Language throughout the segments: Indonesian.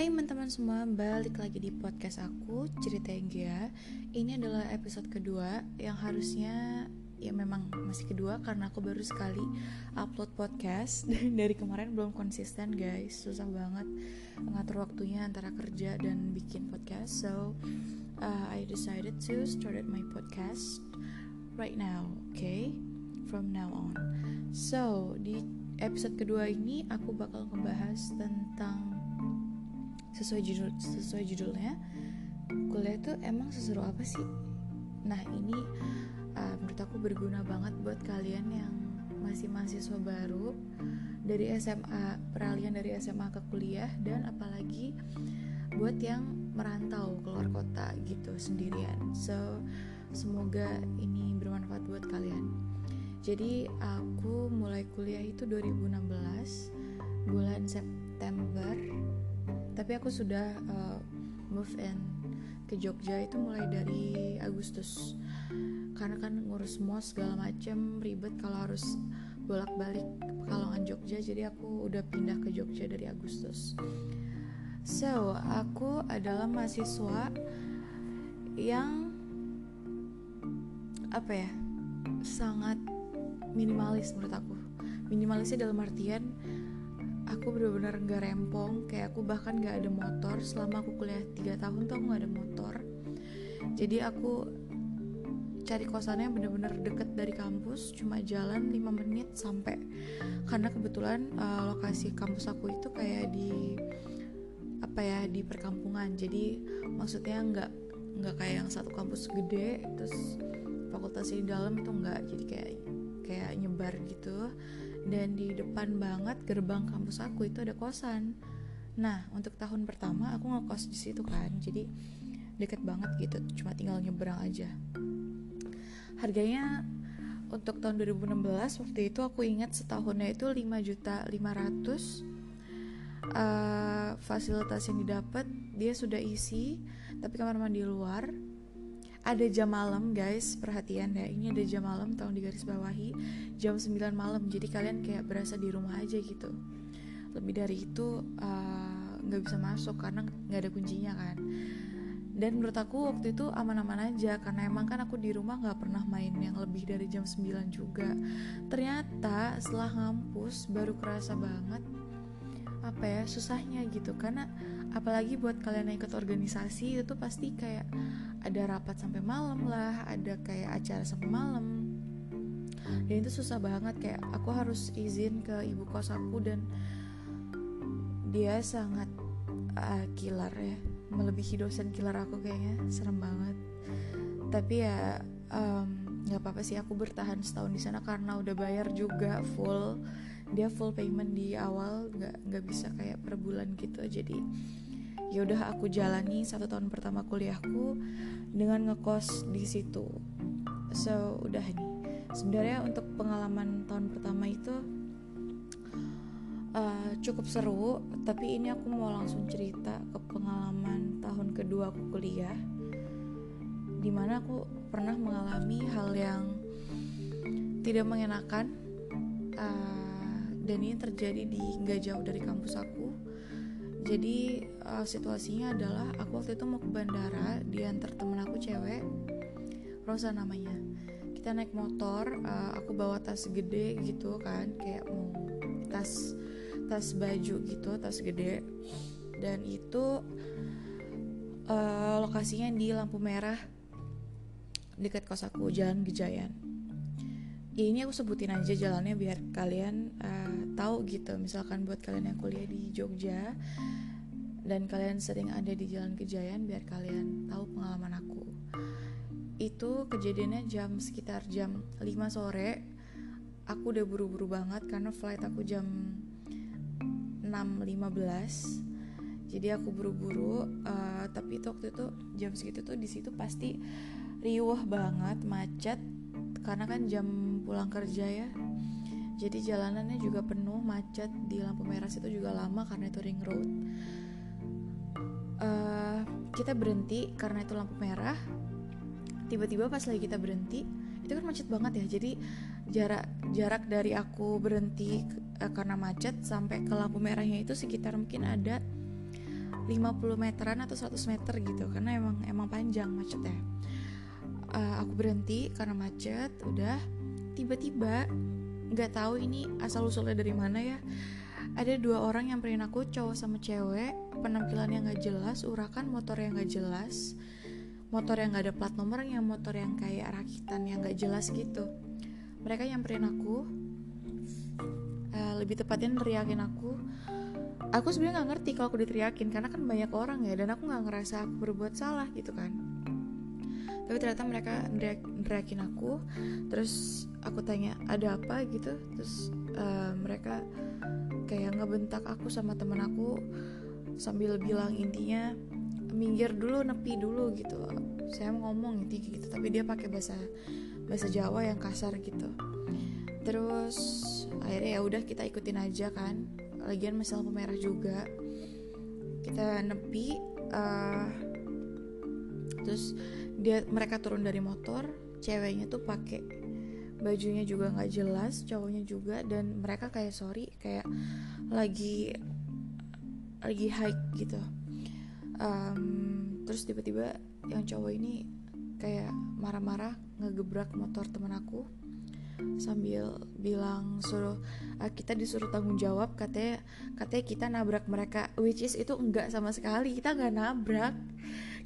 Hai teman-teman semua, balik lagi di podcast aku, Cerita Gia Ini adalah episode kedua yang harusnya ya memang masih kedua karena aku baru sekali upload podcast. Dari kemarin belum konsisten guys, susah banget ngatur waktunya antara kerja dan bikin podcast. So, uh, I decided to start my podcast right now, okay? From now on. So, di episode kedua ini aku bakal ngebahas tentang sesuai judul sesuai judulnya kuliah itu emang seseru apa sih? Nah ini uh, menurut aku berguna banget buat kalian yang masih mahasiswa baru dari SMA peralihan dari SMA ke kuliah dan apalagi buat yang merantau keluar kota gitu sendirian. So semoga ini bermanfaat buat kalian. Jadi aku mulai kuliah itu 2016 bulan September tapi aku sudah uh, move in ke Jogja itu mulai dari Agustus. Karena kan ngurus mos segala macem ribet kalau harus bolak-balik Pekalongan Jogja jadi aku udah pindah ke Jogja dari Agustus. So aku adalah mahasiswa yang apa ya sangat minimalis menurut aku. Minimalisnya dalam artian aku bener-bener nggak rempong kayak aku bahkan nggak ada motor selama aku kuliah 3 tahun tuh aku nggak ada motor. Jadi aku cari kosannya bener-bener deket dari kampus cuma jalan 5 menit sampai karena kebetulan uh, lokasi kampus aku itu kayak di apa ya di perkampungan. Jadi maksudnya nggak nggak kayak yang satu kampus gede terus fakultasnya di dalam itu nggak. Jadi kayak kayak nyebar gitu dan di depan banget gerbang kampus aku itu ada kosan. Nah untuk tahun pertama aku ngekos di situ kan. Jadi deket banget gitu cuma tinggal nyebrang aja. Harganya untuk tahun 2016 waktu itu aku ingat setahunnya itu 5 juta 500 uh, fasilitas yang didapat dia sudah isi tapi kamar mandi luar ada jam malam guys. Perhatian ya. Ini ada jam malam tolong digaris bawahi jam 9 malam. Jadi kalian kayak berasa di rumah aja gitu. Lebih dari itu eh, nggak uh, bisa masuk karena nggak ada kuncinya kan. Dan menurut aku waktu itu aman-aman aja. Karena emang kan aku di rumah nggak pernah main yang lebih dari jam 9 juga. Ternyata setelah ngampus baru kerasa banget apa ya susahnya gitu. Karena apalagi buat kalian yang ikut organisasi itu pasti kayak ada rapat sampai malam lah ada kayak acara sampai malam. Dan itu susah banget kayak aku harus izin ke ibu kos aku dan dia sangat uh, killer ya. Melebihi dosen killer aku kayaknya serem banget. Tapi ya nggak um, apa-apa sih aku bertahan setahun di sana karena udah bayar juga full dia full payment di awal nggak nggak bisa kayak per bulan gitu. Jadi ya udah aku jalani satu tahun pertama kuliahku dengan ngekos di situ. So udah nih. Sebenarnya untuk pengalaman tahun pertama itu uh, cukup seru tapi ini aku mau langsung cerita ke pengalaman tahun kedua aku kuliah di mana aku pernah mengalami hal yang tidak mengenakan uh, dan ini terjadi di nggak jauh dari kampus aku. Jadi uh, situasinya adalah aku waktu itu mau ke bandara diantar temen aku cewek Rosa namanya. Kita naik motor uh, aku bawa tas gede gitu kan kayak mau tas tas baju gitu tas gede. Dan itu uh, lokasinya di lampu merah dekat kos aku jalan Gejayan ya ini aku sebutin aja jalannya biar kalian uh, tahu gitu. Misalkan buat kalian yang kuliah di Jogja dan kalian sering ada di Jalan Kejayan biar kalian tahu pengalaman aku. Itu kejadiannya jam sekitar jam 5 sore. Aku udah buru-buru banget karena flight aku jam 6.15 jadi aku buru-buru uh, tapi itu waktu itu jam segitu tuh di situ pasti riuh banget macet karena kan jam pulang kerja ya. Jadi jalanannya juga penuh macet. Di lampu merah situ juga lama karena itu ring road. Uh, kita berhenti karena itu lampu merah. Tiba-tiba pas lagi kita berhenti itu kan macet banget ya. Jadi jarak jarak dari aku berhenti uh, karena macet sampai ke lampu merahnya itu sekitar mungkin ada 5 50 meteran atau 100 meter gitu. Karena emang emang panjang macetnya uh, aku berhenti karena macet udah. Tiba-tiba nggak tahu ini asal usulnya dari mana ya. Ada dua orang yang aku cowok sama cewek. Penampilannya nggak jelas urakan motor yang nggak jelas. Motor yang nggak ada plat nomornya motor yang kayak rakitan yang nggak jelas gitu. Mereka nyamperin aku. Uh, lebih tepatnya neriakin aku. Aku sebenarnya nggak ngerti kalau aku diteriakin karena kan banyak orang ya dan aku nggak ngerasa aku berbuat salah gitu kan tapi ternyata mereka neriakin aku. Terus aku tanya ada apa? gitu. Terus uh, mereka kayak ngebentak aku sama temen aku sambil bilang intinya minggir dulu nepi dulu gitu. Saya ngomong inti gitu tapi dia pakai bahasa bahasa Jawa yang kasar gitu. Terus akhirnya ya udah kita ikutin aja kan. Lagian masih lampu merah juga. Kita nepi uh, terus dia mereka turun dari motor ceweknya tuh pakai bajunya juga nggak jelas cowoknya juga dan mereka kayak sorry kayak lagi lagi hike gitu. Um, terus tiba-tiba yang cowok ini kayak marah-marah ngegebrak motor temen aku sambil bilang suruh uh, kita disuruh tanggung jawab katanya katanya kita nabrak mereka which is itu enggak sama sekali kita nggak nabrak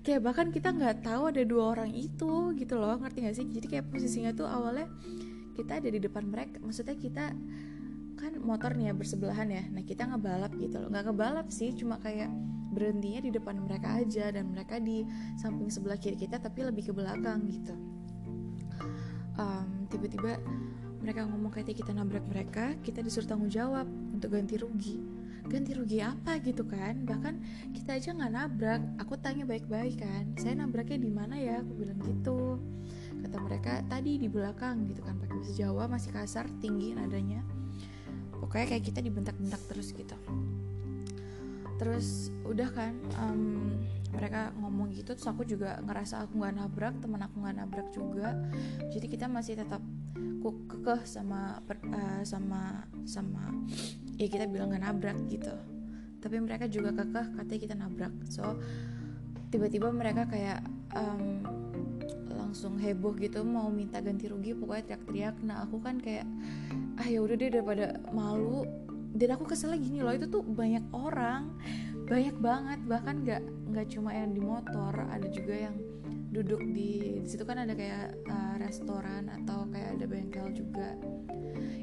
kayak bahkan kita nggak tahu ada dua orang itu gitu loh ngerti gak sih? Jadi kayak posisinya tuh awalnya kita ada di depan mereka maksudnya kita kan motor nih ya bersebelahan ya nah kita ngebalap gitu loh. Nggak ngebalap sih cuma kayak berhentinya di depan mereka aja dan mereka di samping sebelah kiri kita tapi lebih ke belakang gitu. Um, tiba-tiba mereka ngomong kayak kita nabrak mereka kita disuruh tanggung jawab untuk ganti rugi ganti rugi apa gitu kan? Bahkan kita aja nggak nabrak. Aku tanya baik-baik kan saya nabraknya di mana ya? Aku bilang gitu. Kata mereka tadi di belakang gitu kan pakai bahasa Jawa masih kasar tinggi nadanya. Pokoknya kayak kita dibentak-bentak terus gitu. Terus udah kan um, mereka ngomong gitu terus aku juga ngerasa aku nggak nabrak teman aku nggak nabrak juga. Jadi kita masih tetap kekeh sama uh, sama sama ya kita bilang nggak nabrak gitu. Tapi mereka juga kekeh katanya kita nabrak. So tiba-tiba mereka kayak um, langsung heboh gitu mau minta ganti rugi pokoknya teriak-teriak. Nah aku kan kayak ah ya udah deh daripada malu. Dan aku kesel gini loh itu tuh banyak orang banyak banget. Bahkan nggak nggak cuma yang di motor ada juga yang duduk di situ kan ada kayak uh, restoran atau kayak ada bengkel juga.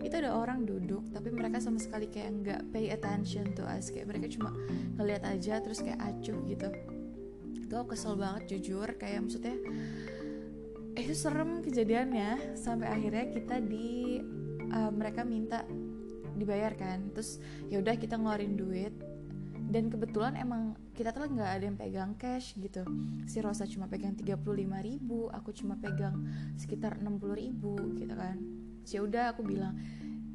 Itu ada orang duduk tapi mereka sama sekali kayak nggak pay attention to us. Kayak mereka cuma ngeliat aja terus kayak acuh gitu. Itu aku kesel banget jujur. Kayak maksudnya eh, itu serem kejadiannya. Sampai akhirnya kita di uh, mereka minta dibayar kan. Terus ya udah kita ngeluarin duit dan kebetulan emang kita tuh nggak ada yang pegang cash gitu. Si Rosa cuma pegang 35 ribu aku cuma pegang sekitar 60 ribu gitu kan. Ya udah aku bilang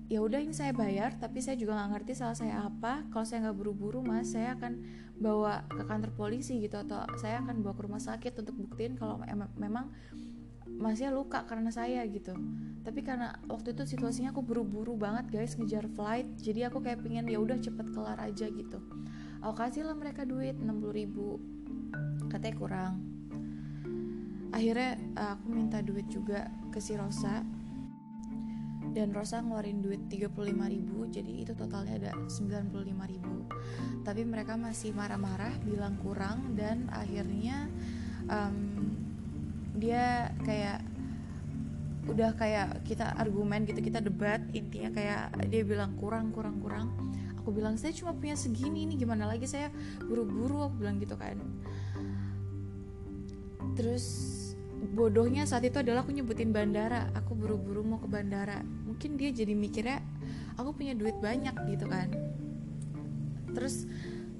ya udah ini saya bayar tapi saya juga nggak ngerti salah saya apa. Kalau saya nggak buru-buru mas saya akan bawa ke kantor polisi gitu atau saya akan bawa ke rumah sakit untuk buktiin kalau em memang masnya luka karena saya gitu. Tapi karena waktu itu situasinya aku buru-buru banget guys ngejar flight jadi aku kayak pengen ya udah cepet kelar aja gitu aku kasih lah mereka duit 60 ribu. Katanya kurang. Akhirnya eh, aku minta duit juga ke si Rosa. Dan Rosa ngeluarin duit 35 ribu jadi itu totalnya ada 95 ribu. Tapi mereka masih marah-marah bilang kurang dan akhirnya um, dia kayak udah kayak kita argumen gitu kita debat intinya kayak dia bilang kurang kurang kurang aku bilang saya cuma punya segini ini gimana lagi? Saya buru-buru aku bilang gitu kan. Terus bodohnya saat itu adalah aku nyebutin bandara. Aku buru-buru mau ke bandara. Mungkin dia jadi mikirnya aku punya duit banyak gitu kan. Terus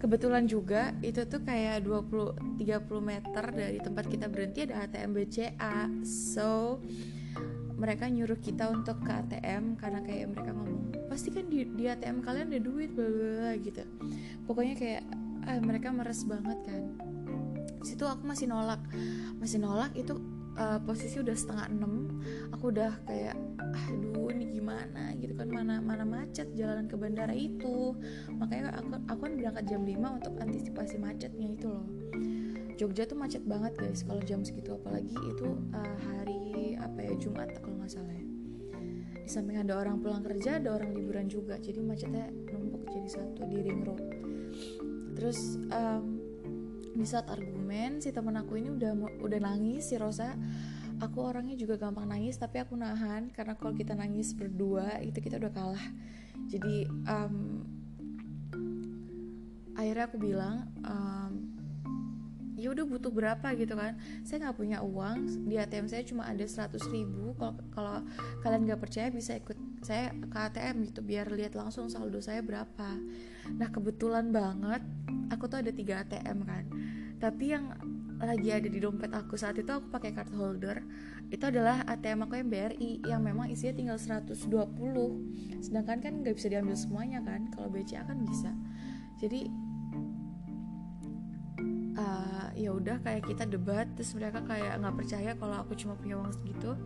kebetulan juga itu tuh kayak 20 30 meter dari tempat kita berhenti ada ATM BCA so mereka nyuruh kita untuk ke ATM karena kayak mereka ngomong pasti kan di, di ATM kalian ada duit bla bla gitu. Pokoknya kayak ah, mereka meres banget kan. Situ aku masih nolak. Masih nolak itu uh, posisi udah setengah enam. Aku udah kayak aduh ini gimana? Gitu kan mana mana macet jalan ke bandara itu. Makanya aku aku kan berangkat jam 5 untuk antisipasi macetnya itu loh. Jogja tuh macet banget guys kalau jam segitu. Apalagi itu uh, hari apa ya Jumat kalau nggak salah ya di samping ada orang pulang kerja ada orang liburan juga. Jadi macetnya numpuk jadi satu di ring road. Terus um, di saat argumen si temen aku ini udah udah nangis si Rosa. Aku orangnya juga gampang nangis tapi aku nahan. Karena kalau kita nangis berdua itu kita udah kalah. Jadi um, akhirnya aku bilang um, ya udah butuh berapa? gitu kan. Saya nggak punya uang di ATM saya cuma ada 100 ribu kalau kalau kalian nggak percaya bisa ikut saya ke ATM gitu biar lihat langsung saldo saya berapa. Nah kebetulan banget aku tuh ada tiga ATM kan. Tapi yang lagi ada di dompet aku saat itu aku pakai card holder. Itu adalah ATM aku yang BRI yang memang isinya tinggal 120 sedangkan kan nggak bisa diambil semuanya kan kalau BCA kan bisa. Jadi uh, ya udah kayak kita debat terus mereka kayak nggak percaya kalau aku cuma punya uang segitu.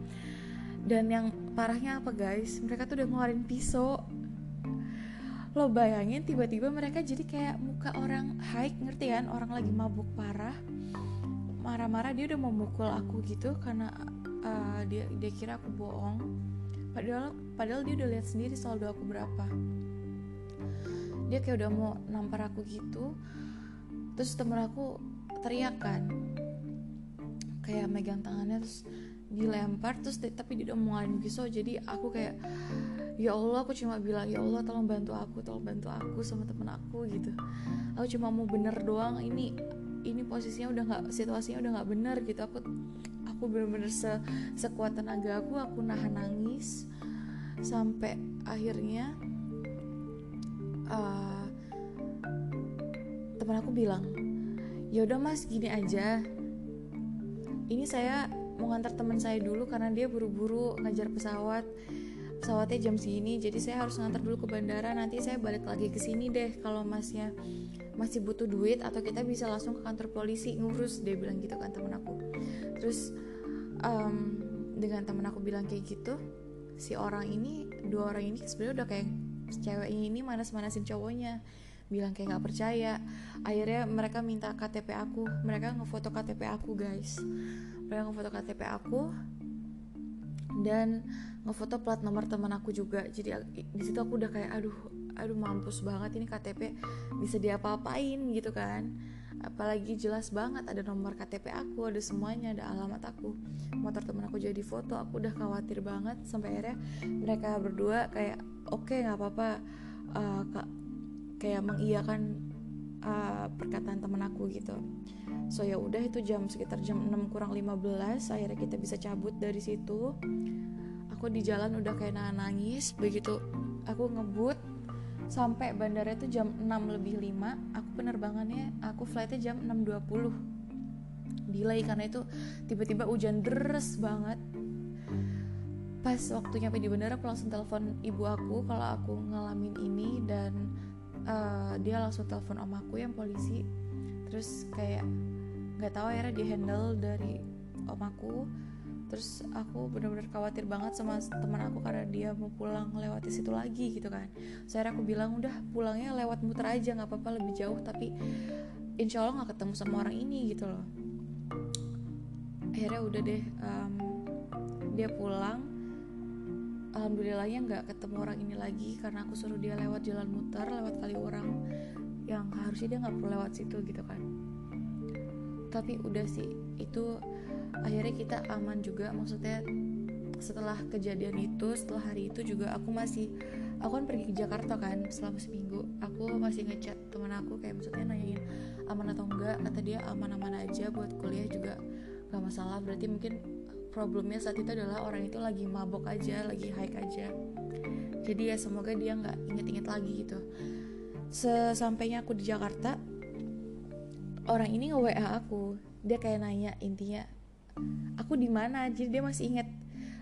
Dan yang parahnya apa guys? Mereka tuh udah ngeluarin pisau. Lo bayangin tiba-tiba mereka jadi kayak muka orang high ngerti kan? Orang lagi mabuk parah. Marah-marah dia udah mau mukul aku gitu karena uh, dia dia kira aku bohong. Padahal padahal dia udah lihat sendiri saldo aku berapa. Dia kayak udah mau nampar aku gitu terus temen aku teriak kan. Kayak megang tangannya terus dilempar terus tapi dia udah pisau. Jadi aku kayak ya Allah aku cuma bilang ya Allah tolong bantu aku tolong bantu aku sama temen aku gitu. Aku cuma mau bener doang ini ini posisinya udah nggak situasinya udah nggak bener gitu. Aku aku bener-bener se sekuat tenaga aku aku nahan nangis. Sampai akhirnya uh, teman aku bilang ya udah mas gini aja. Ini saya mau ngantar teman saya dulu karena dia buru-buru ngajar pesawat. Pesawatnya jam segini jadi saya harus ngantar dulu ke bandara. Nanti saya balik lagi ke sini deh kalau masnya masih butuh duit atau kita bisa langsung ke kantor polisi ngurus dia bilang gitu kan temen aku. Terus um, dengan temen aku bilang kayak gitu si orang ini dua orang ini sebenarnya udah kayak cewek ini manas-manasin cowoknya bilang kayak nggak percaya. Akhirnya mereka minta KTP aku. Mereka ngefoto KTP aku guys. Mereka ngefoto KTP aku dan ngefoto plat nomor teman aku juga. Jadi di situ aku udah kayak aduh aduh mampus banget ini KTP bisa diapa-apain gitu kan. Apalagi jelas banget ada nomor KTP aku ada semuanya ada alamat aku. Motor teman aku jadi foto. Aku udah khawatir banget sampai akhirnya mereka berdua kayak oke okay, nggak apa-apa uh, kayak mengiyakan uh, perkataan temen aku gitu. So ya udah itu jam sekitar jam 6 kurang 15 akhirnya kita bisa cabut dari situ. Aku di jalan udah kayak nangis begitu aku ngebut sampai bandara itu jam 6 lebih 5 aku penerbangannya aku flightnya jam 6.20 delay karena itu tiba-tiba hujan deras banget. Pas waktu nyampe di bandara aku langsung telepon ibu aku kalau aku ngalamin ini dan uh, dia langsung telepon om aku yang polisi. Terus kayak nggak tahu akhirnya di handle dari om aku. Terus aku benar-benar khawatir banget sama teman aku karena dia mau pulang lewat situ lagi gitu kan. Saya aku bilang udah pulangnya lewat muter aja nggak apa-apa lebih jauh. Tapi insya Allah nggak ketemu sama orang ini gitu loh. Akhirnya udah deh um, dia pulang alhamdulillahnya nggak ketemu orang ini lagi karena aku suruh dia lewat jalan muter lewat kali orang yang harusnya dia nggak perlu lewat situ gitu kan. Tapi udah sih itu akhirnya kita aman juga. Maksudnya setelah kejadian itu setelah hari itu juga aku masih aku kan pergi ke Jakarta kan selama seminggu. Aku masih ngechat teman aku kayak maksudnya nanyain aman atau enggak kata dia aman-aman aja buat kuliah juga gak masalah. Berarti mungkin problemnya saat itu adalah orang itu lagi mabok aja lagi hike aja. Jadi ya semoga dia nggak inget-inget lagi gitu. Sesampainya aku di Jakarta orang ini nge WA aku. Dia kayak nanya intinya aku di mana? Jadi dia masih inget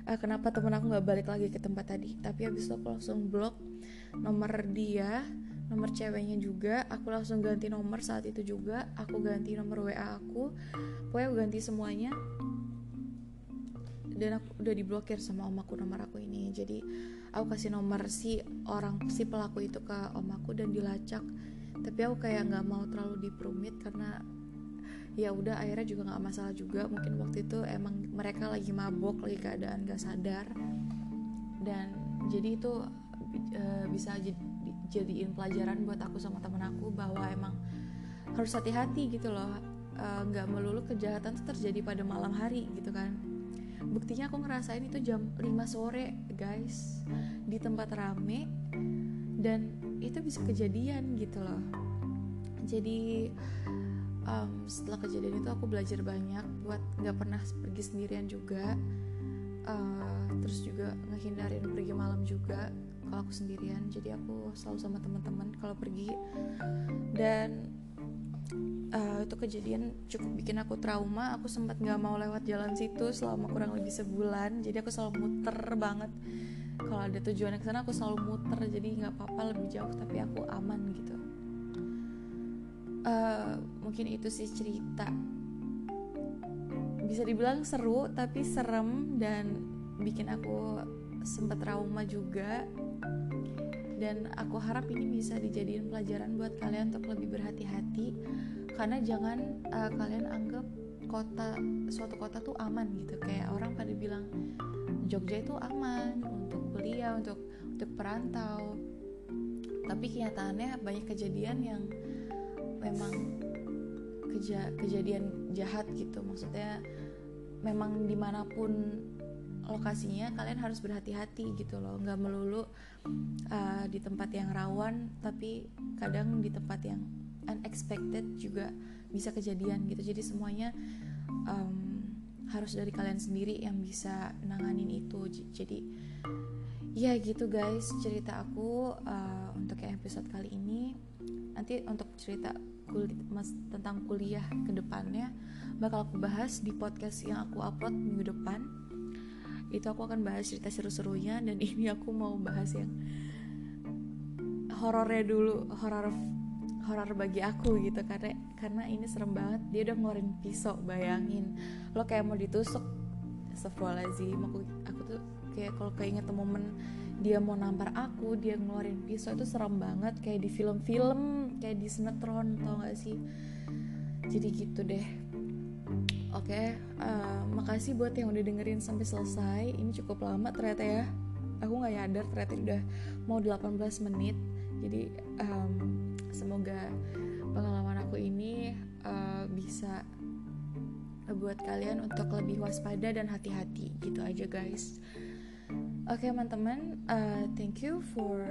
uh, kenapa temen aku nggak balik lagi ke tempat tadi? Tapi habis itu aku langsung blok nomor dia nomor ceweknya juga. Aku langsung ganti nomor saat itu juga. Aku ganti nomor WA aku. Pokoknya aku ganti semuanya dan aku udah diblokir sama omaku nomor aku ini. Jadi aku kasih nomor si orang si pelaku itu ke omaku dan dilacak. Tapi aku kayak nggak mau terlalu diperumit karena ya udah akhirnya juga nggak masalah juga. Mungkin waktu itu emang mereka lagi mabok lagi keadaan gak sadar. Dan jadi itu e, bisa jadiin pelajaran buat aku sama temen aku bahwa emang harus hati-hati gitu loh. Eh, nggak uh, melulu kejahatan itu terjadi pada malam hari gitu kan buktinya aku ngerasain itu jam 5 sore guys. Di tempat rame dan itu bisa kejadian gitu loh. Jadi um, setelah kejadian itu aku belajar banyak buat nggak pernah pergi sendirian juga. Uh, terus juga ngehindarin pergi malam juga kalau aku sendirian. Jadi aku selalu sama teman-teman kalau pergi. Dan uh, itu kejadian cukup bikin aku trauma. Aku sempat nggak mau lewat jalan situ selama kurang lebih sebulan. Jadi aku selalu muter banget. Kalau ada tujuan ke sana aku selalu muter. Jadi nggak apa-apa lebih jauh tapi aku aman gitu. Uh, mungkin itu sih cerita. Bisa dibilang seru tapi serem dan bikin aku sempat trauma juga dan aku harap ini bisa dijadiin pelajaran buat kalian untuk lebih berhati-hati. Karena jangan uh, kalian anggap kota suatu kota tuh aman gitu. Kayak orang pada bilang Jogja itu aman untuk kuliah untuk untuk perantau. Tapi kenyataannya banyak kejadian yang memang keja kejadian jahat gitu. Maksudnya memang di mana pun lokasinya kalian harus berhati-hati gitu loh. Nggak melulu uh, di tempat yang rawan tapi kadang di tempat yang unexpected juga bisa kejadian gitu. Jadi semuanya um, harus dari kalian sendiri yang bisa nanganin itu. Jadi ya gitu guys cerita aku uh, untuk episode kali ini. Nanti untuk cerita kul mas tentang kuliah ke depannya bakal aku bahas di podcast yang aku upload minggu depan itu aku akan bahas cerita seru-serunya dan ini aku mau bahas yang horornya dulu horor horor bagi aku gitu. Karena karena ini serem banget. Dia udah ngeluarin pisau bayangin. Lo kayak mau ditusuk. Astagfirullahaladzim aku aku tuh kayak kalau keinget momen dia mau nampar aku dia ngeluarin pisau itu serem banget. Kayak di film-film kayak di sinetron tau gak sih? Jadi gitu deh Oke, okay, uh, eh, makasih buat yang udah dengerin sampai selesai. Ini cukup lama ternyata ya. Aku nggak nyadar ternyata udah mau 18 menit. Jadi um, semoga pengalaman aku ini uh, bisa buat kalian untuk lebih waspada dan hati-hati gitu aja guys. Oke okay, teman-teman, uh, thank you for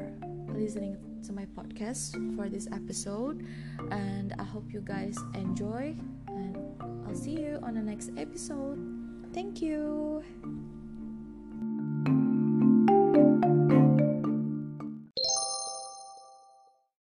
listening to my podcast for this episode, and I hope you guys enjoy. I'll see you on the next episode. Thank you.